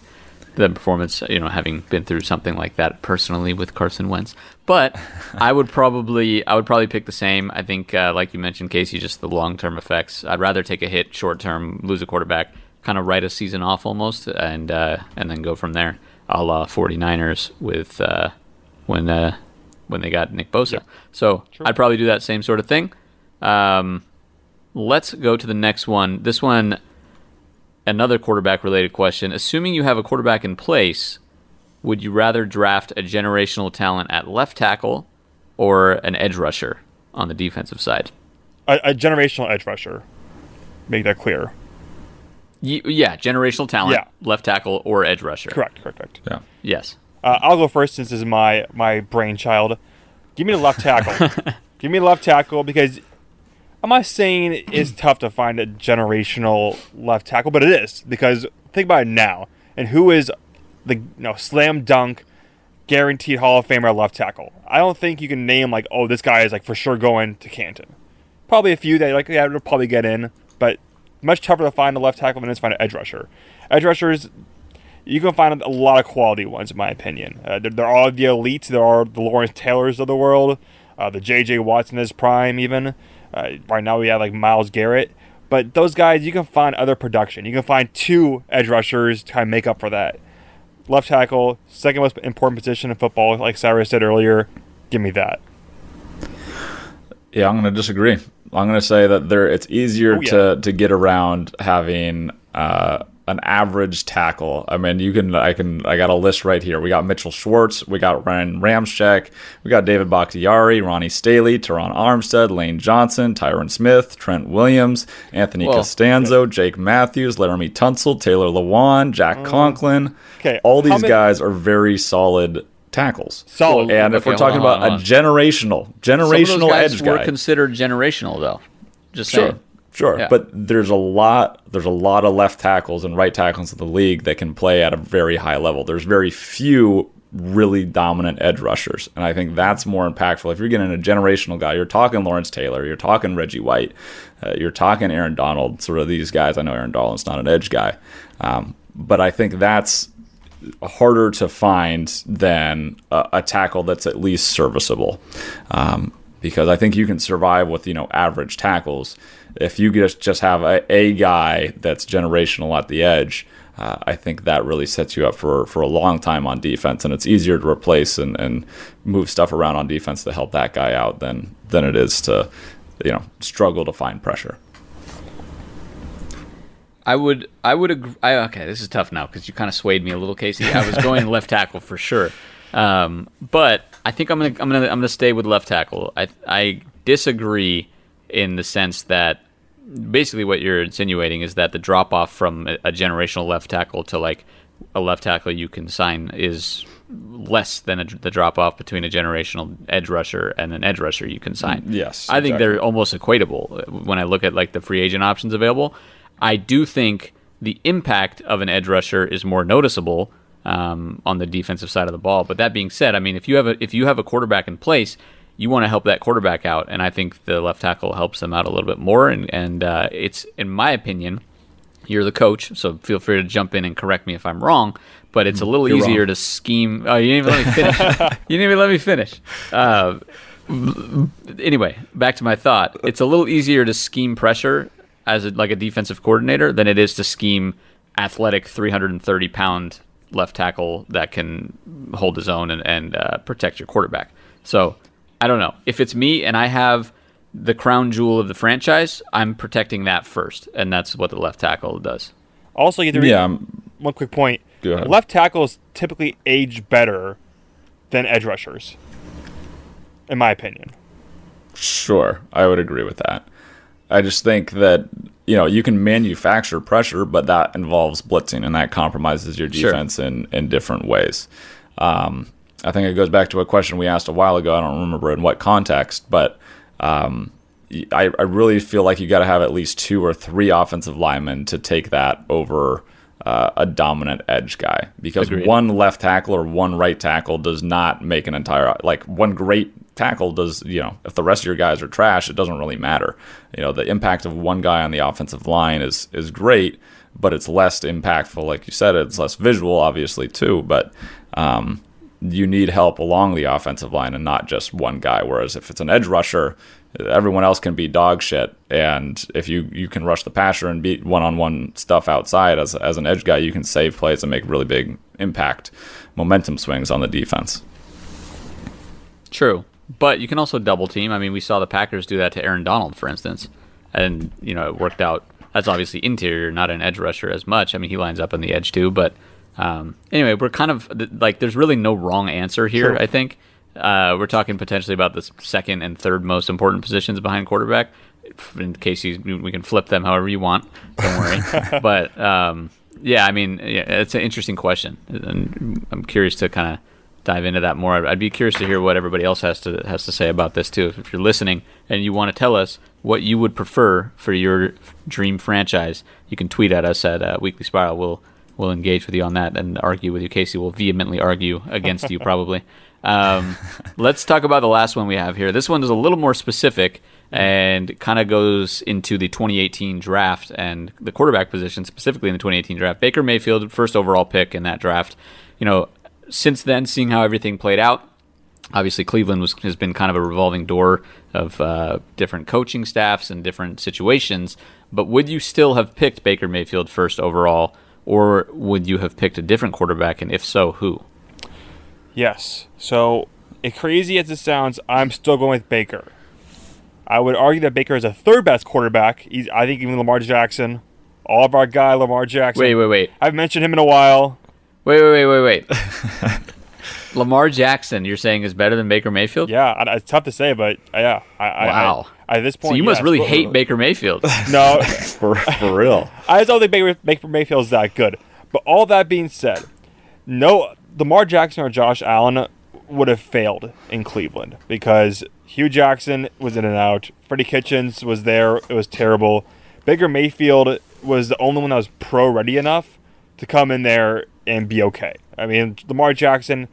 the performance. You know, having been through something like that personally with Carson Wentz, but I would probably I would probably pick the same. I think, uh, like you mentioned, Casey, just the long-term effects. I'd rather take a hit short-term, lose a quarterback, kind of write a season off almost, and uh, and then go from there, a la 49ers with uh, when uh, when they got Nick Bosa. So I'd probably do that same sort of thing. Um, let's go to the next one. This one, another quarterback related question. Assuming you have a quarterback in place, would you rather draft a generational talent at left tackle or an edge rusher on the defensive side? A, a generational edge rusher. Make that clear. Y- yeah, generational talent, Yeah. left tackle or edge rusher. Correct, correct, correct. Yeah. Yes. Uh, I'll go first since this is my my brainchild. Give me the left tackle. Give me the left tackle because I'm not saying it's tough to find a generational left tackle, but it is because think about it now. And who is the you know slam dunk guaranteed Hall of Famer left tackle? I don't think you can name like oh this guy is like for sure going to Canton. Probably a few that like yeah it'll probably get in, but much tougher to find a left tackle than it is to find an edge rusher. Edge rushers you can find a lot of quality ones, in my opinion. Uh, there, there are the elites. There are the Lawrence Taylors of the world, uh, the J.J. Watson is prime, even. Uh, right now, we have like Myles Garrett. But those guys, you can find other production. You can find two edge rushers to kind of make up for that. Left tackle, second most important position in football, like Cyrus said earlier. Give me that. Yeah, I'm going to disagree. I'm going to say that there it's easier Oh, yeah. to to get around having uh, an average tackle. I mean, you can I can I got a list right here. We got Mitchell Schwartz, we got Ryan Ramczyk, we got David Bakhtiari, Ronnie Stanley, Terron Armstead, Lane Johnson, Tyron Smith, Trent Williams, Anthony Well, Castonzo, Jake Matthews, Laremy Tunsil, Taylor Lewan, Jack mm. Conklin. okay, all these many- guys are very solid tackles. Solid. And if we're talking on, about hold a on. generational, Some of generational those guys edge were guy, considered generational, though. Just Sure, saying. Sure. Yeah. But there's a lot. There's a lot of left tackles and right tackles in the league that can play at a very high level. There's very few really dominant edge rushers, and I think that's more impactful. If you're getting a generational guy, you're talking Lawrence Taylor, you're talking Reggie White, uh, you're talking Aaron Donald. Sort of these guys. I know Aaron Donald's not an edge guy, um, but I think that's harder to find than a, a tackle that's at least serviceable. Um, because I think you can survive with you know average tackles. If you just just have a, a guy that's generational at the edge, uh, I think that really sets you up for for a long time on defense, and it's easier to replace and, and move stuff around on defense to help that guy out than than it is to you know struggle to find pressure. I would, I would agree. I, okay, this is tough now because you kind of swayed me a little, Casey. I was going left tackle for sure, um, but I think I'm gonna, I'm gonna, I'm gonna stay with left tackle. I, I disagree in the sense that basically what you're insinuating is that the drop off from a, generational left tackle to like a left tackle you can sign is less than a, the drop off between a generational edge rusher and an edge rusher you can sign. Yes, I think exactly. they're almost equatable when I look at like the free agent options available. I do think the impact of an edge rusher is more noticeable um, on the defensive side of the ball. But that being said, I mean, if you have a if you have a quarterback in place, you want to help that quarterback out, and I think the left tackle helps them out a little bit more. And and uh, it's in my opinion, you're the coach, so feel free to jump in and correct me if I'm wrong. But it's a little You're easier wrong. to scheme. Oh, you didn't even let me finish. you didn't even let me finish. Uh, anyway, back to my thought. It's a little easier to scheme pressure as a, like a defensive coordinator than it is to scheme athletic 330 pound left tackle that can hold his own and, and uh, protect your quarterback. So I don't know if it's me and I have the crown jewel of the franchise. I'm protecting that first, and that's what the left tackle does. Also, you Yeah, um, one quick point. Go ahead. Left tackles typically age better than edge rushers, in my opinion. Sure, I would agree with that. I just think that you know you can manufacture pressure, but that involves blitzing, and that compromises your Sure. defense in in different ways. Um, I think it goes back to a question we asked a while ago. I don't remember in what context, but um, I, I really feel like you got to have at least two or three offensive linemen to take that over uh, a dominant edge guy because Agreed. one left tackle or one right tackle does not make an entire like one great tackle does you know if the rest of your guys are trash it doesn't really matter you know the impact of one guy on the offensive line is is great but it's less impactful like you said it's less visual obviously too but um, you need help along the offensive line and not just one guy whereas if it's an edge rusher everyone else can be dog shit. And if you, you can rush the passer and beat one on one stuff outside as, as an edge guy, you can save plays and make really big impact momentum swings on the defense. True. But you can also double team. I mean, we saw the Packers do that to Aaron Donald, for instance. And, you know, it worked out. That's obviously interior, not an edge rusher as much. I mean, he lines up on the edge too. But um, anyway, we're kind of like, there's really no wrong answer here, I think. Uh, we're talking potentially about the second and third most important positions behind quarterback. In case you, we can flip them however you want. Don't worry. but um, yeah, I mean, yeah, it's an interesting question, and I'm curious to kind of dive into that more. I'd be curious to hear what everybody else has to has to say about this too. If you're listening and you want to tell us what you would prefer for your dream franchise, you can tweet at us at uh, Weekly Spiral. We'll we'll engage with you on that and argue with you. Casey will vehemently argue against you probably. Um, let's talk about the last one we have here. This one is a little more specific and kind of goes into the 2018 draft and the quarterback position, specifically in the 2018 draft. Baker Mayfield, first overall pick in that draft. You know, since then, seeing how everything played out, obviously Cleveland was, has been kind of a revolving door of uh, different coaching staffs and different situations. But would you still have picked Baker Mayfield first overall, or would you have picked a different quarterback? And if so, who? Yes. So, as crazy as it sounds, I'm still going with Baker. I would argue that Baker is a third best quarterback. He's, I think even Lamar Jackson, all of our guy Lamar Jackson. Wait, wait, wait. I've mentioned him in a while. Wait, wait, wait, wait, wait. Lamar Jackson, you're saying is better than Baker Mayfield? Yeah, it's tough to say, but uh, yeah. I, wow. I, I, at this point, so you must really hate Baker Mayfield. No, For, for real. I just don't think Baker, Baker Mayfield is that good. But all that being said, no, Lamar Jackson or Josh Allen would have failed in Cleveland because Hue Jackson was in and out. Freddie Kitchens was there. It was terrible. Baker Mayfield was the only one that was pro ready enough to come in there and be okay. I mean, Lamar Jackson,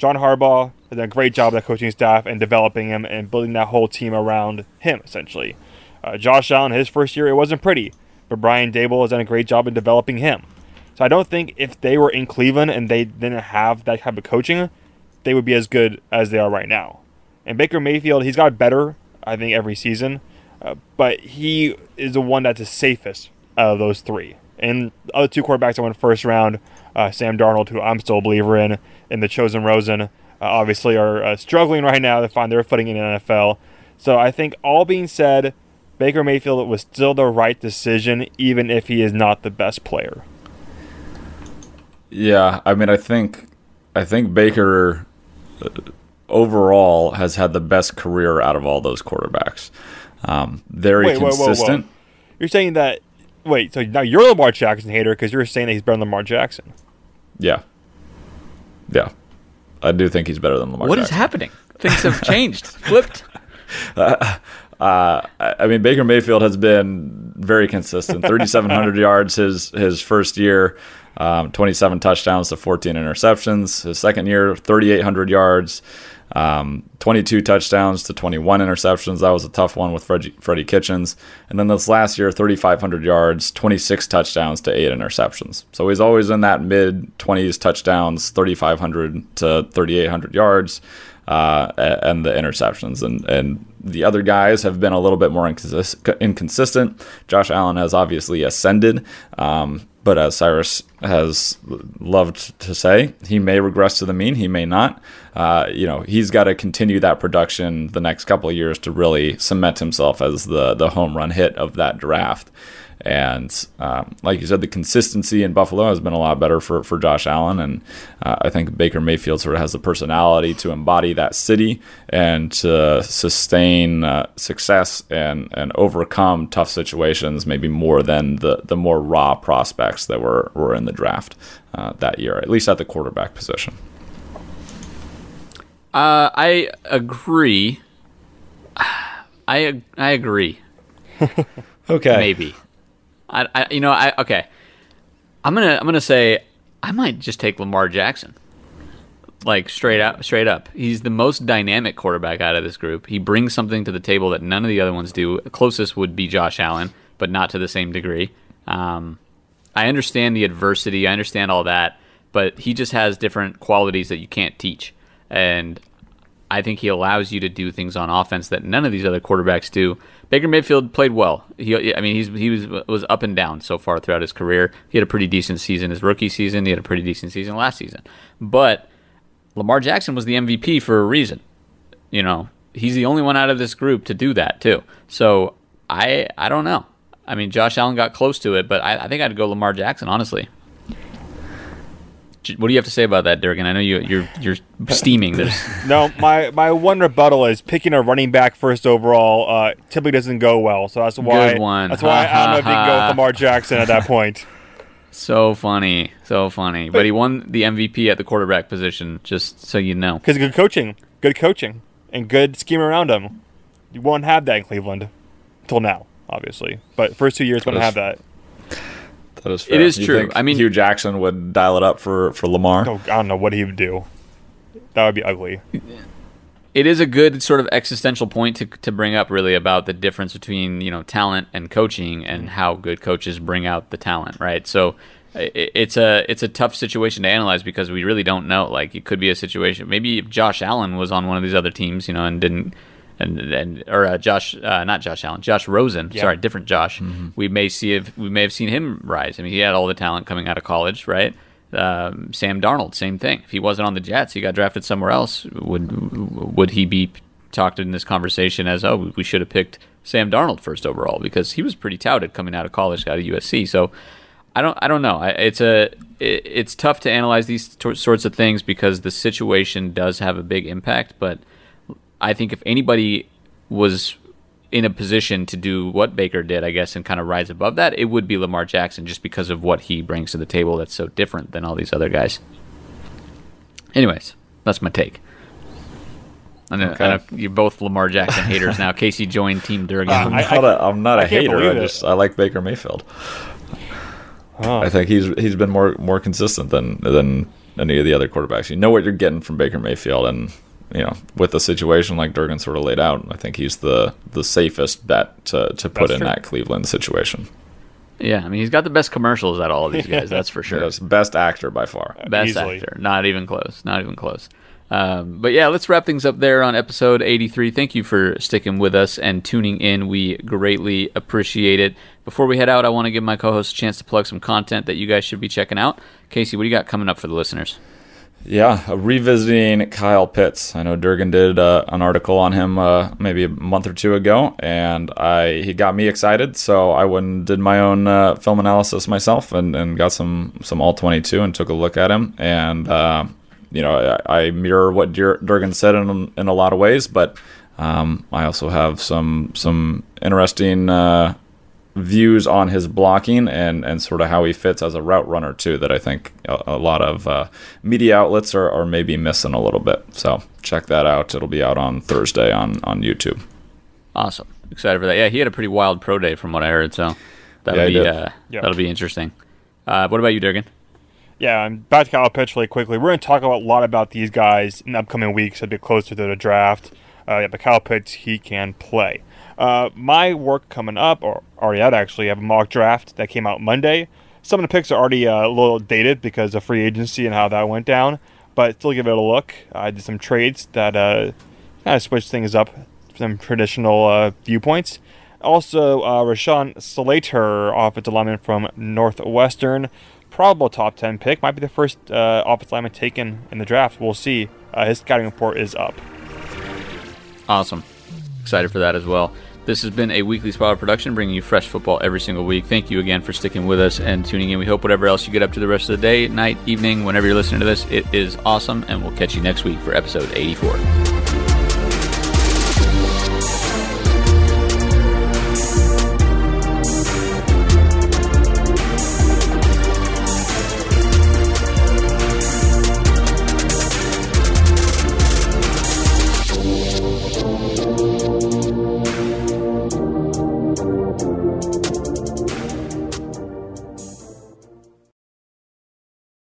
John Harbaugh has done a great job of the coaching staff and developing him and building that whole team around him, essentially. Uh, Josh Allen, his first year, it wasn't pretty, but Brian Daboll has done a great job in developing him. So I don't think if they were in Cleveland and they didn't have that type of coaching, they would be as good as they are right now. And Baker Mayfield, he's got better, I think, every season, uh, but he is the one that's the safest out of those three. And the other two quarterbacks that went first round, uh, Sam Darnold, who I'm still a believer in, and the Chosen Rosen, uh, obviously are uh, struggling right now to find their footing in the NFL. So I think all being said, Baker Mayfield was still the right decision, even if he is not the best player. Yeah, I mean, I think, I think Baker uh, overall has had the best career out of all those quarterbacks. Um, very Wait, whoa, whoa, whoa. consistent. You're saying that. Wait, so now you're a Lamar Jackson hater because you're saying that he's better than Lamar Jackson. Yeah, yeah, I do think he's better than Lamar. What is Jackson. happening? Things have changed, flipped. Uh, I I mean, Baker Mayfield has been very consistent. 3,700 yards his his first year, um, 27 touchdowns to 14 interceptions. His second year, 3,800 yards, um, 22 touchdowns to 21 interceptions. That was a tough one with Freddie, Freddie Kitchens. And then this last year, 3,500 yards, 26 touchdowns to eight interceptions. So he's always in that mid 20s touchdowns, 3,500 to 3,800 yards uh, and the interceptions. And, and the other guys have been a little bit more inconsist- inconsistent. Josh Allen has obviously ascended, um, but as Cyrus has loved to say, he may regress to the mean, he may not. Uh, you know, he's got to continue that production the next couple of years to really cement himself as the the home run hit of that draft. And um, like you said, the consistency in Buffalo has been a lot better for, for Josh Allen. And uh, I think Baker Mayfield sort of has the personality to embody that city and to sustain uh, success and, and overcome tough situations, maybe more than the, the more raw prospects that were, were in the draft uh, that year, at least at the quarterback position. Uh, I agree. I I agree. Okay. Maybe. I, I you know I okay. I'm gonna I'm gonna say I might just take Lamar Jackson. Like straight up, straight up. He's the most dynamic quarterback out of this group. He brings something to the table that none of the other ones do. Closest would be Josh Allen, but not to the same degree. Um, I understand the adversity. I understand all that, but he just has different qualities that you can't teach. And I think he allows you to do things on offense that none of these other quarterbacks do. Baker Mayfield played well. He, I mean, he's he was was up and down so far throughout his career. He had a pretty decent season his rookie season. He had a pretty decent season last season. But Lamar Jackson was the MVP for a reason. You know, he's the only one out of this group to do that too. So I I don't know. I mean, Josh Allen got close to it, but I, I think I'd go Lamar Jackson honestly. What do you have to say about that, Durgan? I know you you're you're steaming. There's No, my, my one rebuttal is picking a running back first overall uh, typically doesn't go well. So that's why Good one. that's why I don't know if you can go with Lamar Jackson at that point. so funny, so funny. But he won the MVP at the quarterback position, just so you know. Because good coaching, good coaching, and good scheme around him. You won't have that in Cleveland until now, obviously. But first two years, won't have that. That is fair. is You true. think I mean- Hue Jackson would dial it up for for Lamar. Oh, I don't know what he would do. That would be ugly. it is a good sort of existential point to, to bring up really about the difference between you know talent and coaching and mm-hmm. how good coaches bring out the talent right so it's a it's a tough situation to analyze because we really don't know like it could be a situation maybe if Josh Allen was on one of these other teams you know and didn't and and or uh, Josh uh, not Josh Allen Josh Rosen Yeah. sorry different Josh we may see if we may have seen him rise I mean he had all the talent coming out of college right um, Sam Darnold, same thing. If he wasn't on the Jets, he got drafted somewhere else. Would would he be talked in this conversation as, oh, we should have picked Sam Darnold first overall because he was pretty touted coming out of college, out of USC. So I don't I don't know. I, it's a it, it's tough to analyze these tor- sorts of things because the situation does have a big impact. But I think if anybody was in a position to do what Baker did, I guess, and kind of rise above that, it would be Lamar Jackson just because of what he brings to the table that's so different than all these other guys. Anyways, that's my take. I know, Okay. I know you're both Lamar Jackson haters now. Casey joined Team Durgan. Uh, I- I'm not a, I'm not a I hater. believe I it. just I like Baker Mayfield. Oh. I think he's he's been more more consistent than than any of the other quarterbacks. You know what you're getting from Baker Mayfield, and you know with the situation like Durgan sort of laid out, I think he's the the safest bet to to put That's in true. that Cleveland situation. yeah, I mean he's got the best commercials out of all of these guys. That's for sure. Yes, best actor by far. Best Easily. actor. Not even close. Not even close. Um, but yeah, let's wrap things up there on episode 83. Thank you for sticking with us and tuning in. We greatly appreciate it. Before we head out, I want to give my co host a chance to plug some content that you guys should be checking out. Casey, what do you got coming up for the listeners? Yeah, uh, revisiting Kyle Pitts. I know Durgan did uh, an article on him uh, maybe a month or two ago, and I he got me excited. So I went and did my own uh, film analysis myself, and, and got some some all twenty two, and took a look at him. And uh, you know, I, I mirror what Dur- Durgan said in in a lot of ways, but um, I also have some some interesting. Views on his blocking and, and sort of how he fits as a route runner too that I think a, a lot of uh, media outlets are, are maybe missing a little bit. So check that out. It'll be out on Thursday on, on YouTube. Awesome. Excited for that. Yeah, he had a pretty wild pro day from what I heard, so that'll Yeah, be uh, Yeah. that'll be interesting. Uh, what about you, Durgan? Yeah, and back to Kyle Pitts really quickly. We're going to talk about, a lot about these guys in the upcoming weeks a bit closer to the draft. Uh, yeah, but Kyle Pitts, he can play. Uh, my work coming up, or already out actually, I have a mock draft that came out Monday. Some of the picks are already uh, a little dated because of free agency and how that went down, but still give it a look. I did some trades that uh, kind of switched things up, some traditional uh, viewpoints. Also, uh, Rashawn Slater, offensive lineman from Northwestern, probable top 10 pick. Might be the first uh, offensive lineman taken in the draft. We'll see. Uh, his scouting report is up. Awesome. Excited for that as well. This has been a weekly Spiral production, bringing you fresh football every single week. Thank you again for sticking with us and tuning in. We hope whatever else you get up to the rest of the day, night, evening, whenever you're listening to this, it is awesome. And we'll catch you next week for episode 84.